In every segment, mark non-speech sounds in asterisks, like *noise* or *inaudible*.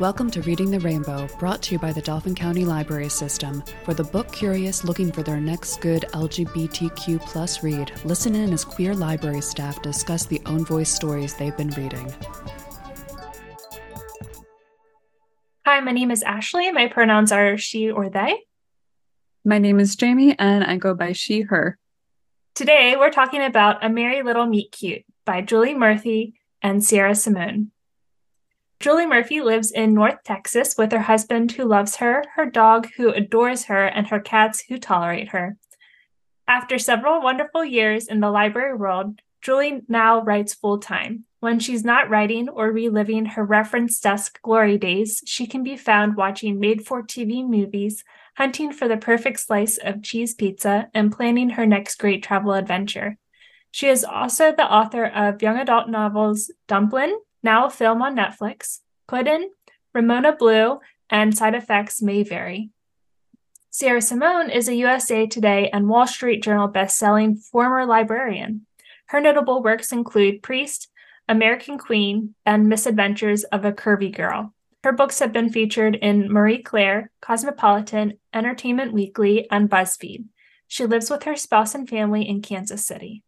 Welcome to Reading the Rainbow, brought to you by the Dauphin County Library System. For the book curious looking for their next good LGBTQ plus read, listen in as queer library staff discuss the own voice stories they've been reading. Hi, my name is Ashley. My pronouns are she or they. My name is Jamie, and I go by she, her. Today, we're talking about A Merry Little Meet Cute by Julie Murphy and Sierra Simone. Julie Murphy lives in North Texas with her husband who loves her, her dog who adores her, and her cats who tolerate her. After several wonderful years in the library world, Julie now writes full time. When she's not writing or reliving her reference desk glory days, she can be found watching made for TV movies, hunting for the perfect slice of cheese pizza, and planning her next great travel adventure. She is also the author of young adult novels Dumplin', now a film on Netflix, Puddin', Ramona Blue, and Side Effects May Vary. Sierra Simone is a USA Today and Wall Street Journal best-selling former librarian. Her notable works include Priest, American Queen, and Misadventures of a Curvy Girl. Her books have been featured in Marie Claire, Cosmopolitan, Entertainment Weekly, and BuzzFeed. She lives with her spouse and family in Kansas City.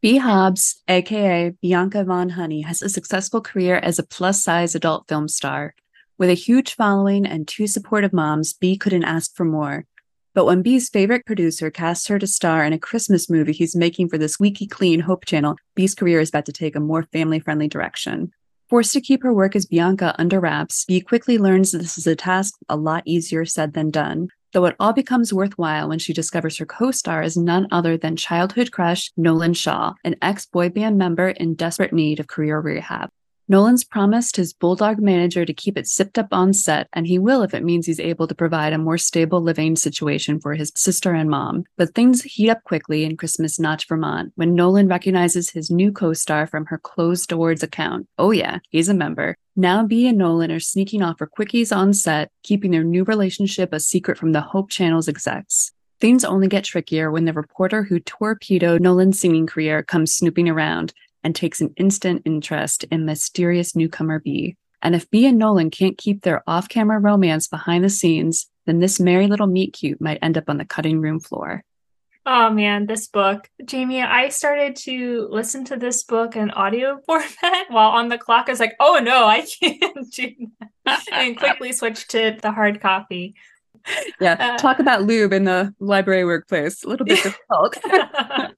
Bee Hobbs, aka Bianca Von Honey, has a successful career as a plus size adult film star. With a huge following and two supportive moms, Bee couldn't ask for more. But when Bee's favorite producer casts her to star in a Christmas movie he's making for the Squeaky Clean Hope Channel, Bee's career is about to take a more family friendly direction. Forced to keep her work as Bianca under wraps, Bee quickly learns this is a task a lot easier said than done though it all becomes worthwhile when she discovers her co star is none other than childhood crush Nolan Shaw, an ex boy band member in desperate need of career rehab. Nolan's promised his Bulldog manager to keep it sipped up on set, and he will if it means he's able to provide a more stable living situation for his sister and mom. But things heat up quickly in Christmas Notch, Vermont, when Nolan recognizes his new co star from her closed doors account. Oh, yeah, he's a member. Now, Bee and Nolan are sneaking off for quickies on set, keeping their new relationship a secret from the Hope Channel's execs. Things only get trickier when the reporter who torpedoed Nolan's singing career comes snooping around, and takes an instant interest in mysterious newcomer Bee. And if Bee and Nolan can't keep their off camera romance behind the scenes, then this merry little meet cute might end up on the cutting room floor. Oh man, this book. Jamie, I started to listen to this book in audio *laughs* format while on the clock. I was like, oh no, I can't *laughs* do that. and quickly switched to the hard copy. Yeah, uh, talk about lube in the library workplace. A little bit difficult. *laughs*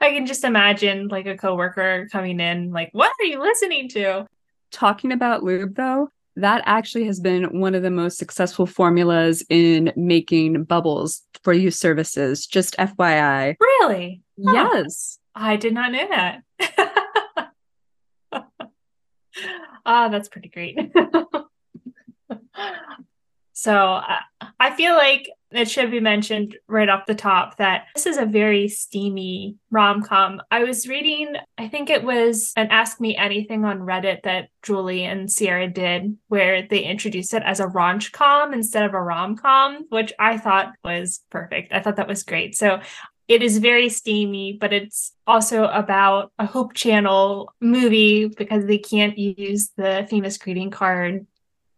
I can just imagine like a coworker coming in, like, what are you listening to? Talking about lube though, that actually has been one of the most successful formulas in making bubbles for use services. Just FYI. Really? Huh. Yes. I did not know that. *laughs* Ah, oh, that's pretty great. *laughs* so uh, I feel like it should be mentioned right off the top that this is a very steamy rom com. I was reading, I think it was an Ask Me Anything on Reddit that Julie and Sierra did, where they introduced it as a raunch com instead of a rom com, which I thought was perfect. I thought that was great. So it is very steamy, but it's also about a Hope Channel movie because they can't use the famous greeting card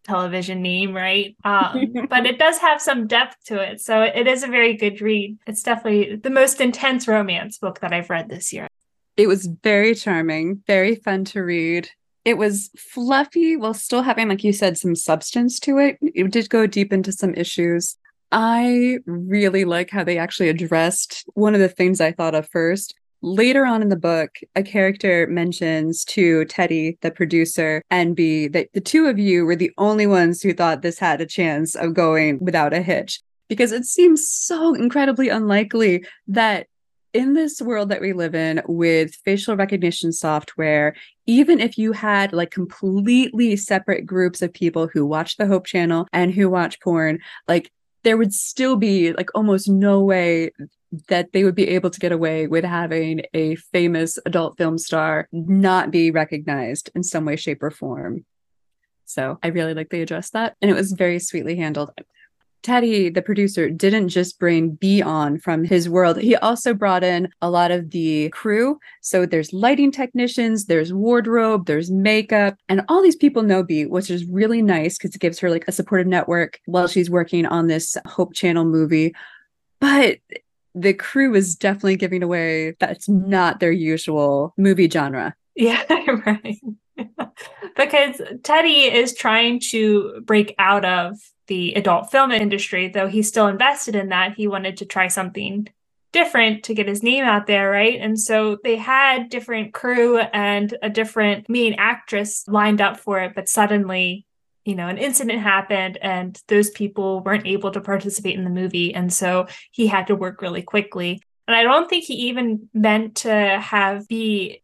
television name, right? Um, *laughs* but it does have some depth to it. So it is a very good read. It's definitely the most intense romance book that I've read this year. It was very charming, very fun to read. It was fluffy while still having, like you said, some substance to it. It did go deep into some issues. I really like how they actually addressed one of the things I thought of first, Later on in the book, a character mentions to Teddy, the producer, and Bee, that the two of you were the only ones who thought this had a chance of going without a hitch. Because it seems so incredibly unlikely that in this world that we live in with facial recognition software, even if you had like completely separate groups of people who watch the Hope channel and who watch porn, like there would still be like almost no way that they would be able to get away with having a famous adult film star not be recognized in some way, shape, or form. So I really like they addressed that. And it was very sweetly handled. Teddy, the producer, didn't just bring Bee on from his world. He also brought in a lot of the crew. So there's lighting technicians, there's wardrobe, there's makeup, and all these people know Bee, which is really nice because it gives her like a supportive network while she's working on this Hope Channel movie. But the crew is definitely giving away that's not their usual movie genre. Yeah, *laughs* right. *laughs* because Teddy is trying to break out of the adult film industry, though he's still invested in that. He wanted to try something different to get his name out there, right? And so they had different crew and a different main actress lined up for it, but suddenly, you know, an incident happened and those people weren't able to participate in the movie. And so he had to work really quickly. And I don't think he even meant to have Bee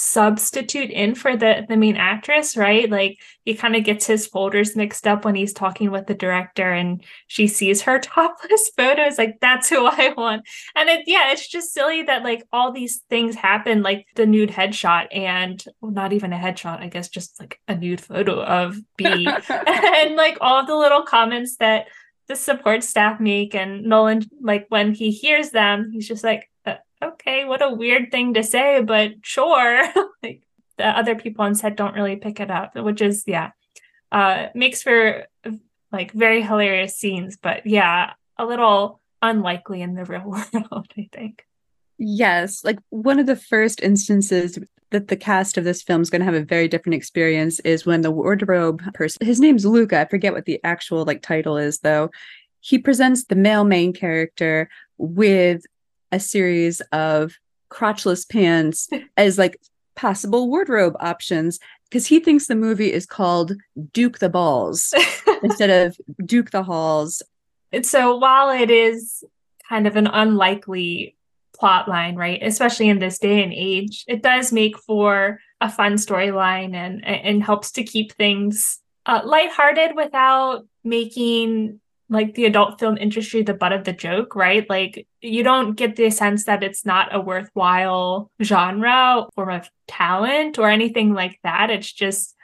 substitute in for the the main actress right? Like he kind of gets his folders mixed up when he's talking with the director and she sees her *laughs* topless photos like that's who i want. And it yeah it's just silly that like all these things happen like the nude headshot and well, not even a headshot i guess just like a nude photo of Bee *laughs* and like all the little comments that the support staff make and nolan like when he hears them he's just like okay, what a weird thing to say, but sure. *laughs* like the other people on set don't really pick it up, which is yeah, uh, makes for like very hilarious scenes, but yeah, a little unlikely in the *laughs* real world, I think. Yes, like one of the first instances that the cast of this film is going to have a very different experience is when the wardrobe person, his name's Luca, I forget what the actual like title is though. He presents the male main character with a series of crotchless pants *laughs* as like possible wardrobe options because he thinks the movie is called Duke the Balls *laughs* instead of Duke the Halls. And So while it is kind of an unlikely plot line, right, especially in this day and age, it does make for a fun storyline and and helps to keep things uh, lighthearted without making like the adult film industry the butt of the joke, right? Like you don't get the sense that it's not a worthwhile genre or of talent or anything like that. It's just,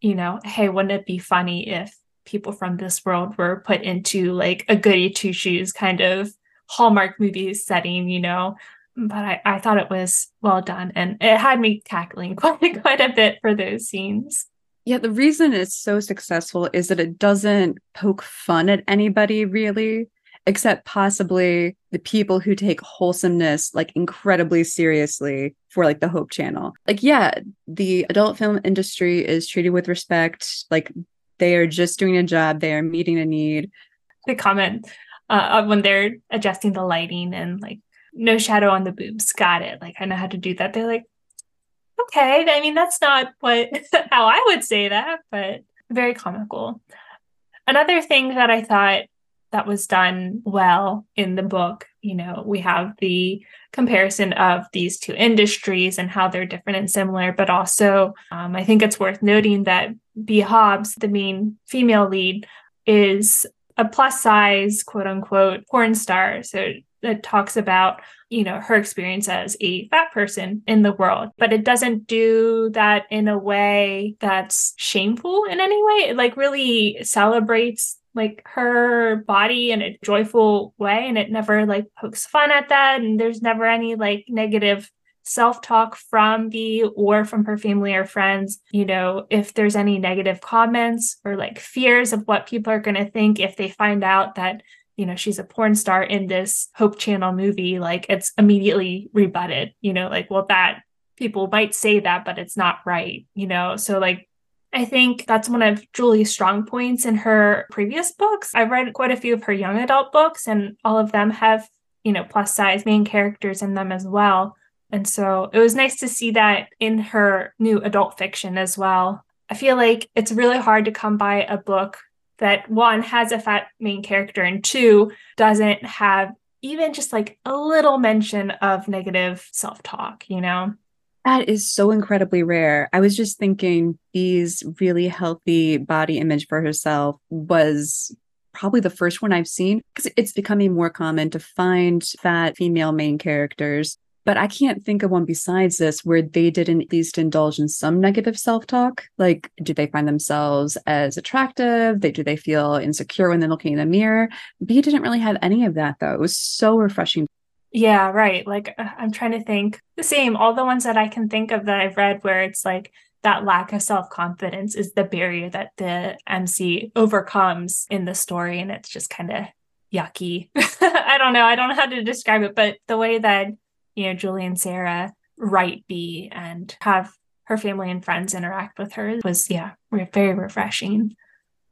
you know, hey, wouldn't it be funny if people from this world were put into like a goody two shoes kind of Hallmark movie setting, you know? But I, I thought it was well done and it had me cackling *laughs* quite quite a bit for those scenes. Yeah, the reason it's so successful is that it doesn't poke fun at anybody really, except possibly the people who take wholesomeness like incredibly seriously for like the Hope Channel. Like, yeah, the adult film industry is treated with respect. Like, they are just doing a job, they are meeting a need. The comment uh, when they're adjusting the lighting and like, no shadow on the boobs. Got it. Like, I know how to do that. They're like, okay. I mean, that's not what *laughs* how I would say that, but very comical. Another thing that I thought that was done well in the book, you know, we have the comparison of these two industries and how they're different and similar, but also um, I think it's worth noting that Bee. Hobbs, the main female lead, is a plus size, quote unquote, porn star. So it talks about you know her experience as a fat person in the world. But it doesn't do that in a way that's shameful in any way. It like really celebrates like her body in a joyful way and it never like pokes fun at that. And there's never any like negative self-talk from the or from her family or friends. You know if there's any negative comments or like fears of what people are going to think if they find out that you know she's a porn star in this hope channel movie like it's immediately rebutted you know like well that people might say that but it's not right you know so like I think that's one of Julie's strong points in her previous books. I've read quite a few of her young adult books, and all of them have, you know, plus size main characters in them as well. And so it was nice to see that in her new adult fiction as well. I feel like it's really hard to come by a book that one has a fat main character and two doesn't have even just like a little mention of negative self talk, you know? That is so incredibly rare. I was just thinking Bee's really healthy body image for herself was probably the first one I've seen because it's becoming more common to find fat female main characters. But I can't think of one besides this where they didn't at least indulge in some negative self talk. Like, do they find themselves as attractive? They, do they feel insecure when they're looking in the mirror? Bee didn't really have any of that, though. It was so refreshing. Yeah, right. Like, uh, I'm trying to think the same. All the ones that I can think of that I've read where it's like, that lack of self confidence is the barrier that the MC overcomes in the story. And it's just kind of yucky. *laughs* I don't know. I don't know how to describe it, but the way that you know, Julie and Sierra write Bee and have her family and friends interact with her was, yeah, very refreshing.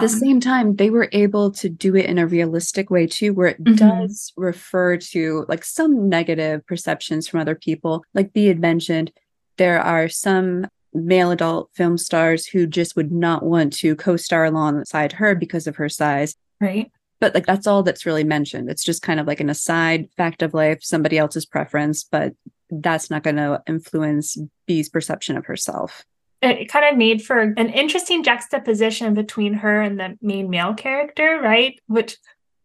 At the um, same time, they were able to do it in a realistic way too, where it mm-hmm. does refer to like some negative perceptions from other people. Like B had mentioned, there are some male adult film stars who just would not want to co-star alongside her because of her size. Right but like that's all that's really mentioned. It's just kind of like an aside fact of life somebody else's preference but that's not going to influence Bee's perception of herself. It kind of made for an interesting juxtaposition between her and the main male character right? Which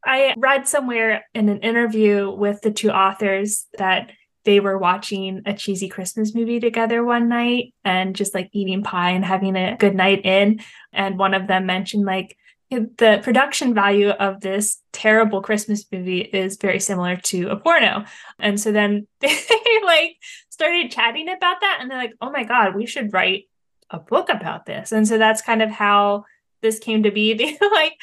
i read somewhere in an interview with the two authors that they were watching a cheesy Christmas movie together one night and just like eating pie and having a good night in. And one of them mentioned, like, the production value of this terrible Christmas movie is very similar to a porno. And so then *laughs* they like started chatting about that and they're like, oh my God, we should write a book about this. And so that's kind of how this came to be. *laughs* They like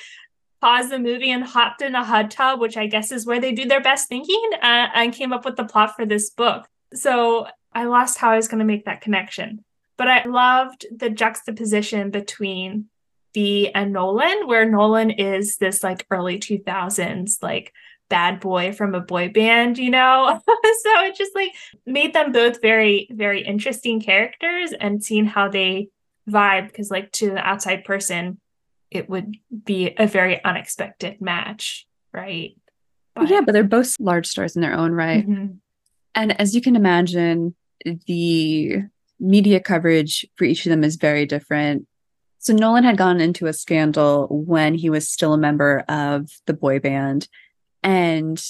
paused the movie and hopped in a hot tub, which I guess is where they do their best thinking, uh, and came up with the plot for this book. So I lost how I was going to make that connection. But I loved the juxtaposition between Bee and Nolan, where Nolan is this like early 2000s, like bad boy from a boy band, you know? *laughs* so it just like made them both very, very interesting characters and seeing how they vibe, because like to the outside person, it would be a very unexpected match, right? But, yeah, but they're both large stars in their own right. Mm-hmm. And as you can imagine, the media coverage for each of them is very different. So Nolan had gone into a scandal when he was still a member of the boy band. And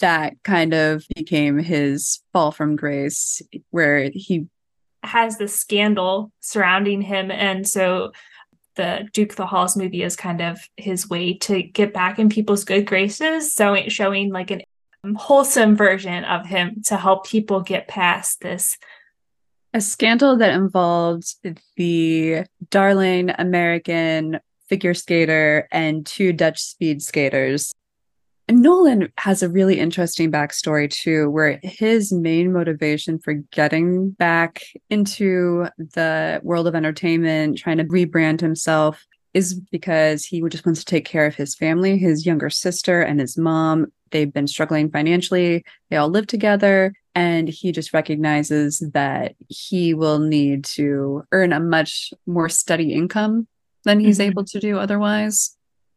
that kind of became his fall from grace, where he has the scandal surrounding him. And so the Duke the Halls movie is kind of his way to get back in people's good graces. So showing like an wholesome version of him to help people get past this a scandal that involved the darling American figure skater and two Dutch speed skaters. Nolan has a really interesting backstory too, where his main motivation for getting back into the world of entertainment, trying to rebrand himself, is because he just wants to take care of his family, his younger sister and his mom. They've been struggling financially. They all live together and he just recognizes that he will need to earn a much more steady income than he's mm-hmm. able to do otherwise.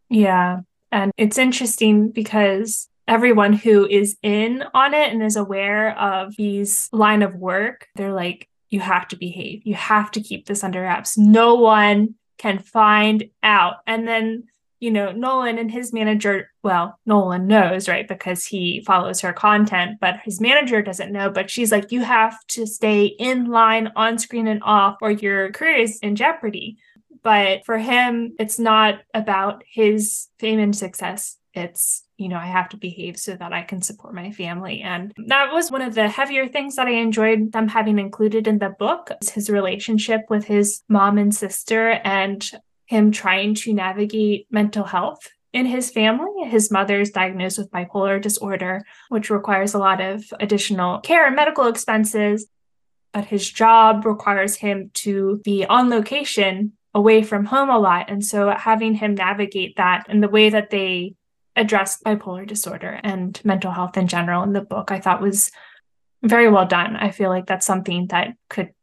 Yeah. And it's interesting because everyone who is in on it and is aware of these line of work, they're like, you have to behave. You have to keep this under wraps. No one can find out. And then you know, Nolan and his manager, well, Nolan knows, right? Because he follows her content, but his manager doesn't know. But she's like, you have to stay in line on screen and off, or your career is in jeopardy. But for him, it's not about his fame and success. It's, you know, I have to behave so that I can support my family. And that was one of the heavier things that I enjoyed them having included in the book is his relationship with his mom and sister and him trying to navigate mental health in his family. His mother is diagnosed with bipolar disorder, which requires a lot of additional care and medical expenses. But his job requires him to be on location away from home a lot. And so having him navigate that and the way that they address bipolar disorder and mental health in general in the book, I thought was very well done. I feel like that's something that could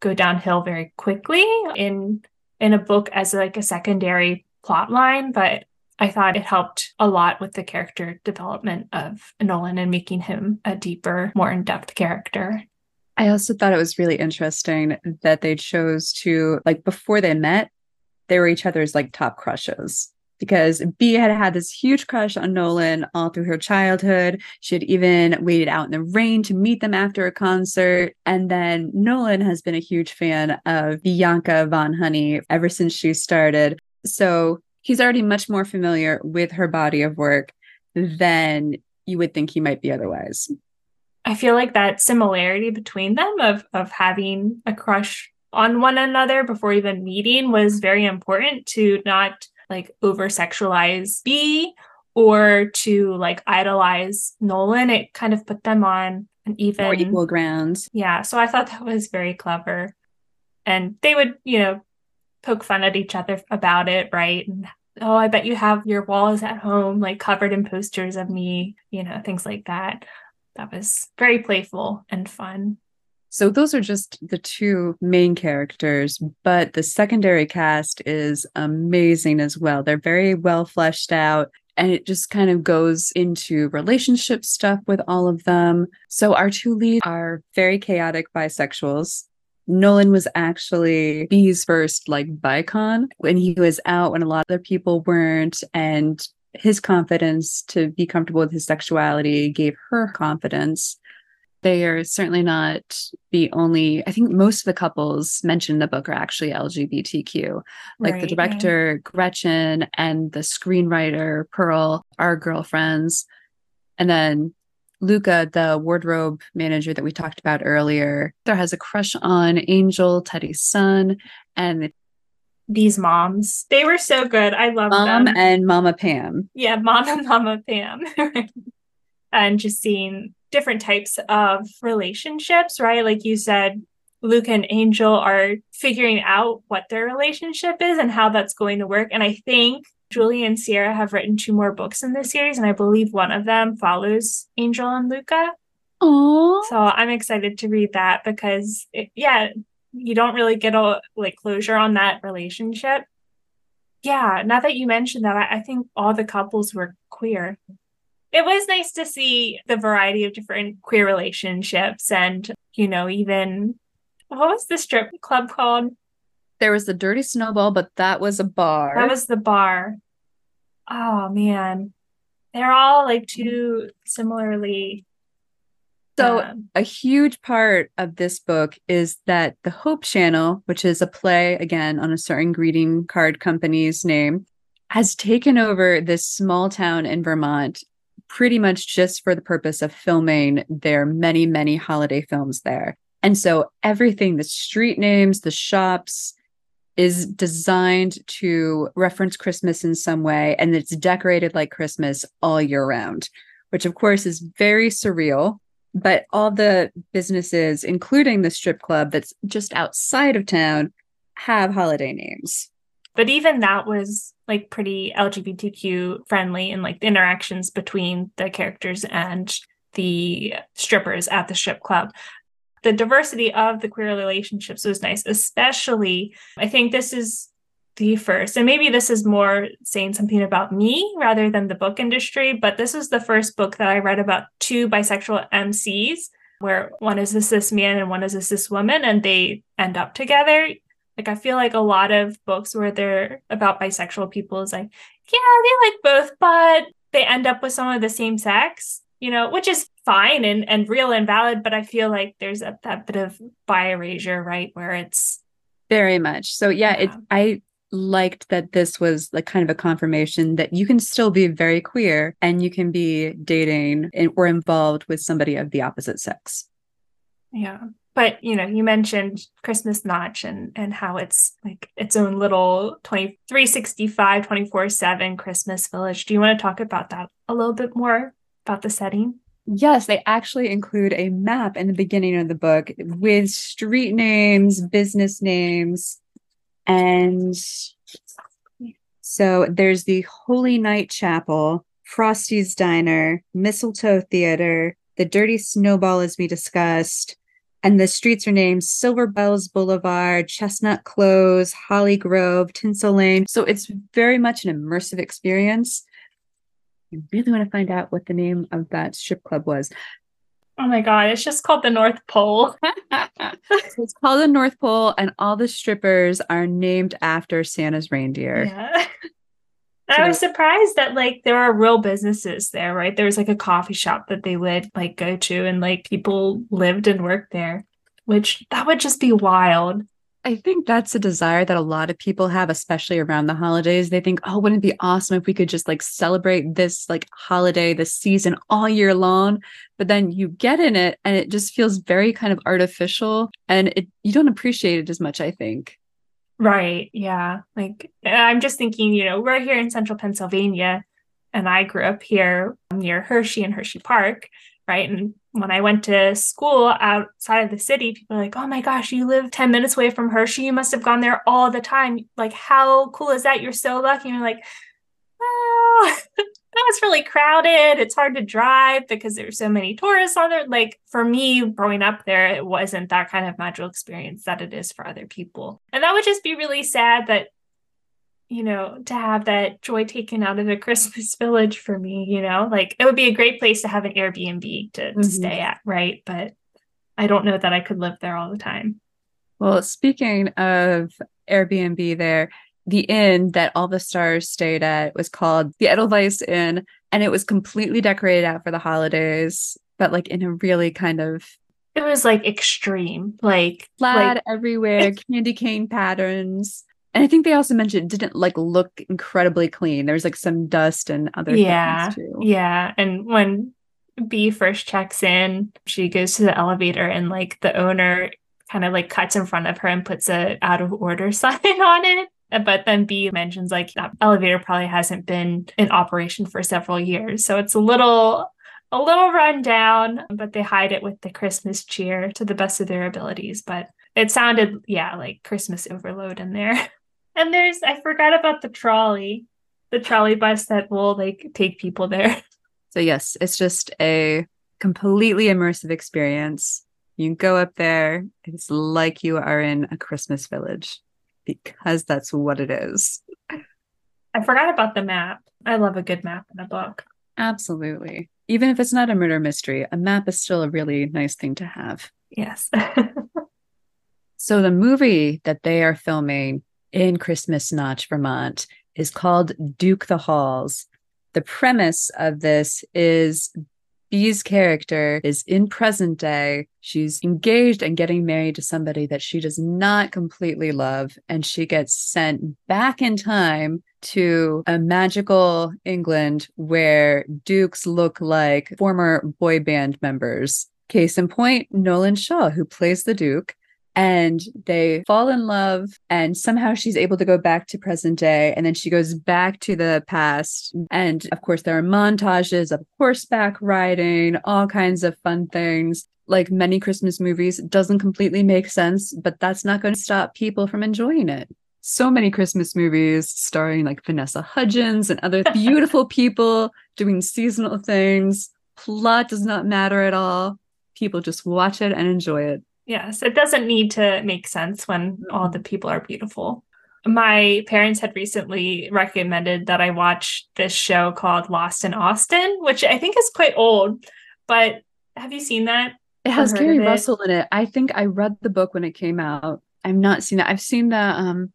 go downhill very quickly in in a book as like a secondary plot line, but I thought it helped a lot with the character development of Nolan and making him a deeper, more in depth character. I also thought it was really interesting that they chose to, like, before they met, they were each other's like top crushes. Because Bee had had this huge crush on Nolan all through her childhood. She had even waited out in the rain to meet them after a concert. And then Nolan has been a huge fan of Bianca Von Honey ever since she started. So he's already much more familiar with her body of work than you would think he might be otherwise. I feel like that similarity between them of of having a crush on one another before even meeting was very important to not like over sexualize Bee or to like idolize Nolan. It kind of put them on an even More equal grounds. Yeah. So I thought that was very clever. And they would, you know, poke fun at each other about it, right? And oh, I bet you have your walls at home like covered in posters of me, you know, things like that. That was very playful and fun. So those are just the two main characters, but the secondary cast is amazing as well. They're very well fleshed out and it just kind of goes into relationship stuff with all of them. So our two leads are very chaotic bisexuals. Nolan was actually Bee's first like bicon when he was out when a lot of other people weren't and his confidence to be comfortable with his sexuality gave her confidence they are certainly not the only i think most of the couples mentioned in the book are actually lgbtq like right, the director gretchen and the screenwriter pearl are girlfriends. And then luca the wardrobe manager that we talked about earlier there has a crush on angel teddy's son and these moms. They were so good. I love mom them. and mama pam. Yeah mom and mama pam *laughs* and just seeing different types of relationships, right? Like you said, Luke and Angel are figuring out what their relationship is and how that's going to work. And I think Julie and Sierra have written two more books in this series, and I believe one of them follows Angel and Luca. Oh, so I'm excited to read that because, it, yeah, you don't really get a like closure on that relationship. Yeah, now that you mentioned that, I, I think all the couples were queer it was nice to see the variety of different queer relationships and, you know, even what was the strip club called? There was the Dirty Snowball, but that was a bar. That was the bar. Oh man. They're all like too similarly. So, um, a huge part of this book is that the Hope Channel, which is a play again on a certain greeting card company's name, has taken over this small town in Vermont pretty much just for the purpose of filming their many, many holiday films there. And so everything, the street names, the shops, is designed to reference Christmas in some way, and it's decorated like Christmas all year round, which of course is very surreal. But all the businesses, including the strip club that's just outside of town, have holiday names. But even that was like pretty LGBTQ friendly and like the interactions between the characters and the strippers at the strip club. The diversity of the queer relationships was nice, especially I think this is the first, and maybe this is more saying something about me rather than the book industry, but this is the first book that I read about two bisexual MCs where one is a cis man and one is a cis woman, and they end up together like I feel like a lot of books where they're about bisexual people is like, yeah, they like both, but they end up with someone of the same sex, you know, which is fine and, and real and valid. But I feel like there's a, that bit of bi erasure, right? Where it's very much. So yeah, yeah. it I liked that this was like kind of a confirmation that you can still be very queer and you can be dating and, or involved with somebody of the opposite sex. Yeah but you know you mentioned christmas notch and and how it's like its own little 2365 24 7 christmas village. Do you want to talk about that a little bit more about the setting? Yes they actually include a map in the beginning of the book with street names business names and so there's the holy night chapel frosty's diner mistletoe theater the dirty snowball as we discussed and the streets are named Silver Bells Boulevard, Chestnut Close, Holly Grove, Tinsel Lane. So it's very much an immersive experience. I really want to find out what the name of that strip club was. Oh my god, it's just called the North Pole. *laughs* it's called the North Pole, and all the strippers are named after Santa's reindeer. Yeah. I was surprised that like there are real businesses there, right? There was like a coffee shop that they would like go to and like people lived and worked there, which that would just be wild. I think that's a desire that a lot of people have, especially around the holidays. They think, oh, wouldn't it be awesome if we could just like celebrate this like holiday, this season all year long? But then you get in it and it just feels very kind of artificial and it you don't appreciate it as much, I think. Right. Yeah. Like I'm just thinking, you know, we're here in central Pennsylvania and I grew up here near Hershey and Hershey Park, right? And when I went to school outside of the city, people are like, oh my gosh, you live 10 minutes away from Hershey. You must have gone there all the time. Like, how cool is that? You're so lucky. And you're like, oh, *laughs* that was really crowded. It's hard to drive because there's so many tourists on there. Like for me, growing up there, it wasn't that kind of magical experience that it is for other people. And that would just be really sad that, you know, to have that joy taken out of the *laughs* Christmas village for me, you know, like it would be a great place to have an Airbnb to, mm-hmm. to stay at, right? But I don't know that I could live there all the time. Well, speaking of Airbnb there, the inn that all the stars stayed at was called the Edelweiss Inn, and it was completely decorated out for the holidays, but like in a really kind of it was like extreme, like plaid like, everywhere, *laughs* candy cane patterns. And I think they also mentioned it didn't like look incredibly clean. There was like some dust and other yeah, things too. Yeah. And when Bee first checks in, she goes to the elevator and like the owner kind of like cuts in front of her and puts a out of order *laughs* sign on it. But then Bee mentions like that elevator probably hasn't been in operation for several years. So it's a little a little run down, but they hide it with the Christmas cheer to the best of their abilities. But it sounded, yeah, like Christmas overload in there. *laughs* And there's I forgot about the trolley, the trolley bus that will like take people there. *laughs* So yes, it's just a completely immersive experience. You go up there, it's like you are in a Christmas village because that's what it is. I forgot about the map. I love a good map in a book. Absolutely. Even if it's not a murder mystery, a map is still a really nice thing to have. Yes. *laughs* so the movie that they are filming in Christmas Notch, Vermont is called Duke the Halls. The premise of this is Bee's character is in present day. She's engaged and getting married to somebody that she does not completely love. And she gets sent back in time to a magical England where dukes look like former boy band members. Case in point, Nolan Shaw, who plays the Duke, and they fall in love and somehow she's able to go back to present day and then she goes back to the past. And of course there are montages of horseback riding all kinds of fun things. Like many christmas movies doesn't completely make sense but that's not going to stop people from enjoying it. So many christmas movies starring like vanessa hudgens and other *laughs* beautiful people doing seasonal things. Plot does not matter at all. People just watch it and enjoy it Yes, it doesn't need to make sense when all the people are beautiful. My parents had recently recommended that I watch this show called Lost in Austen, which I think is quite old, but have you seen that? It has Keri Russell in it. I think I read the book when it came out. I've not seen that. I've seen the um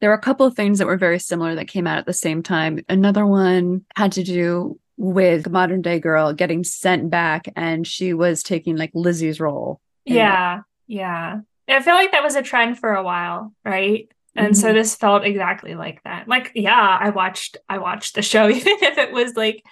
there were a couple of things that were very similar that came out at the same time. Another one had to do with the modern day girl getting sent back and she was taking like Lizzie's role. Yeah. Yeah. I feel like that was a trend for a while, right? And mm-hmm. so this felt exactly like that. Like, yeah, I watched I watched the show *laughs* even if it was like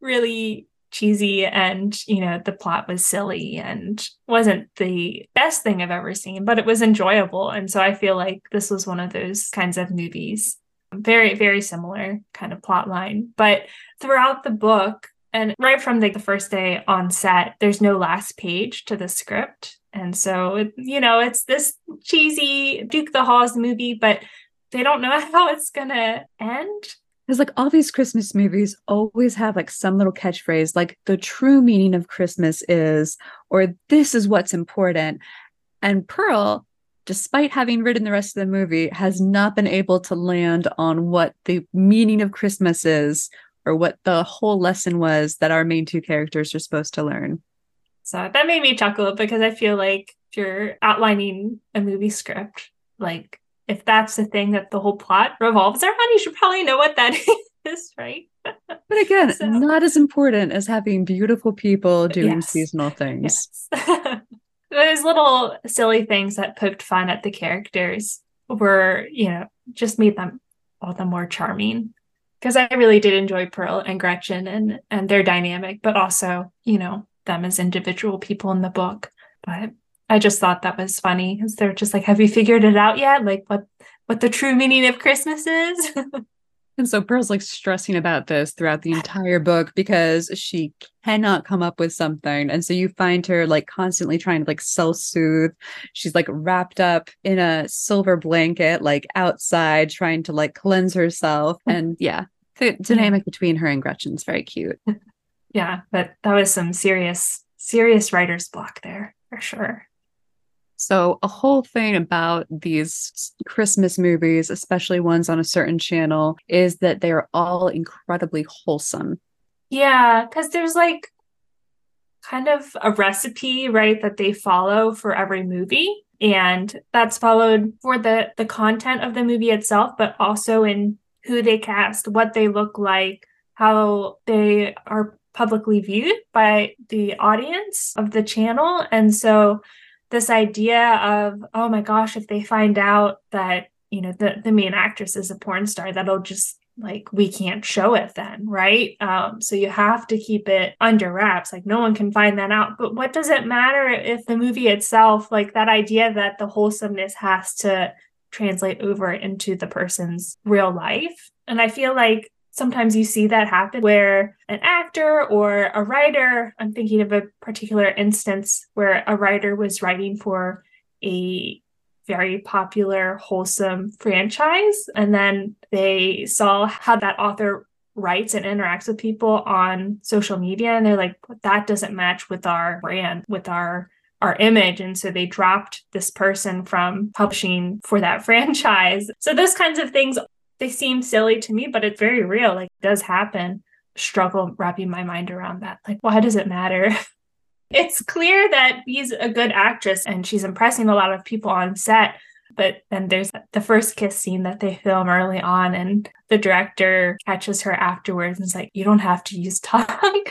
really cheesy and you know the plot was silly and wasn't the best thing I've ever seen, but it was enjoyable. And so I feel like this was one of those kinds of movies. Very, very similar kind of plot line. But throughout the book, and right from the, the first day on set, there's no last page to the script. And so, it, you know, it's this cheesy Duke the Halls movie, but they don't know *laughs* how it's going to end. Because, like, all these Christmas movies always have like some little catchphrase, like, the true meaning of Christmas is, or this is what's important. And Pearl, despite having written the rest of the movie, has not been able to land on what the meaning of Christmas is or what the whole lesson was that our main two characters are supposed to learn. So that made me chuckle because I feel like if you're outlining a movie script, like if that's the thing that the whole plot revolves around, you should probably know what that *laughs* is, right? But again, so, not as important as having beautiful people doing yes. seasonal things. Yes. *laughs* Those little silly things that poked fun at the characters were, you know, just made them all the more charming. Because I really did enjoy Pearl and Gretchen and and their dynamic, but also, you know, them as individual people in the book. But I just thought that was funny because they're just like, have you figured it out yet? Like what what the true meaning of Christmas is? *laughs* and so Pearl's like stressing about this throughout the entire book because she cannot come up with something. And so you find her like constantly trying to like self-soothe. She's like wrapped up in a silver blanket, like outside, trying to like cleanse herself. Mm. And yeah, the dynamic between her and Gretchen's very cute. *laughs* Yeah, but that was some serious, serious writer's block there for sure. So, a whole thing about these Christmas movies, especially ones on a certain channel, is that they are all incredibly wholesome. Yeah, because there's like kind of a recipe, right, that they follow for every movie. And that's followed for the the content of the movie itself, but also in who they cast, what they look like, how they are publicly viewed by the audience of the channel. And so this idea of, oh my gosh, if they find out that, you know, the, the main actress is a porn star, that'll just like we can't show it then right? Um so you have to keep it under wraps. Like no one can find that out. But what does it matter if the movie itself like that idea that the wholesomeness has to translate over into the person's real life? And i feel like sometimes you see that happen where an actor or a writer, I'm thinking of a particular instance where a writer was writing for a very popular, wholesome franchise. And then they saw how that author writes and interacts with people on social media. And they're like, that doesn't match with our brand, with our our image and so they dropped this person from publishing for that *laughs* franchise so those kinds of things they seem silly to me, but it's very real. Like, it does happen. Struggle wrapping my mind around that. Like, why does it matter? *laughs* it's clear that he's a good actress and she's impressing a lot of people on set. But then there's the first kiss scene that they film early on, and the director catches her afterwards and is like, You don't have to use tongue *laughs*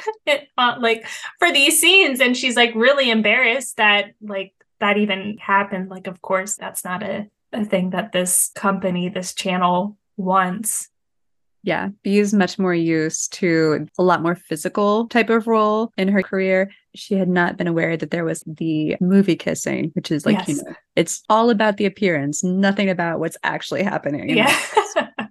uh, like for these scenes. And she's like really embarrassed that like that even happened. Like, of course, that's not a, a thing that this company, this channel once. Yeah, Bee is much more used to a lot more physical type of role in her career. She had not been aware that there was the movie kissing, which is like, yes. you know, it's all about the appearance, nothing about what's actually happening. Yeah. *laughs*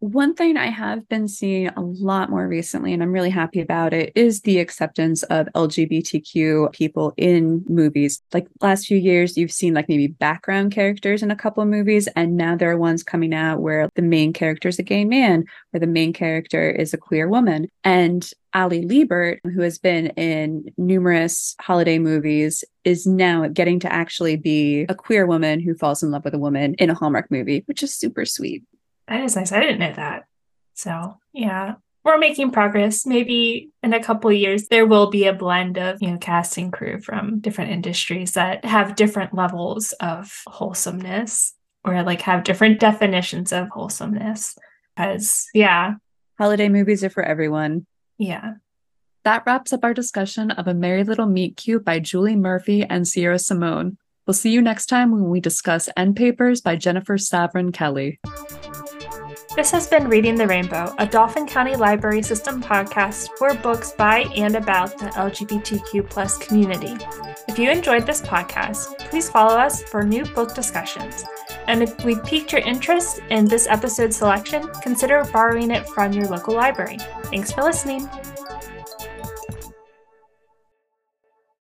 One thing I have been seeing a lot more recently, and I'm really happy about it, is the acceptance of LGBTQ people in movies. Like last few years, you've seen like maybe background characters in a couple of movies, and now there are ones coming out where the main character is a gay man, or the main character is a queer woman. And Ali Liebert, who has been in numerous holiday movies, is now getting to actually be a queer woman who falls in love with a woman in a Hallmark movie, which is super sweet. That is nice. I didn't know that. So yeah, we're making progress. Maybe in a couple years there will be a blend of you know casting crew from different industries that have different levels of wholesomeness or like have different definitions of wholesomeness. Because yeah, holiday movies are for everyone. Yeah. That wraps up our discussion of A Merry Little Meet Cute by Julie Murphy and Sierra Simone. We'll see you next time when we discuss End Papers by Jennifer Savran Kelly. This has been Reading the Rainbow, a Dauphin County Library System podcast for books by and about the LGBTQ plus community. If you enjoyed this podcast, please follow us for new book discussions. And if we piqued your interest in this episode selection, consider borrowing it from your local library. Thanks for listening.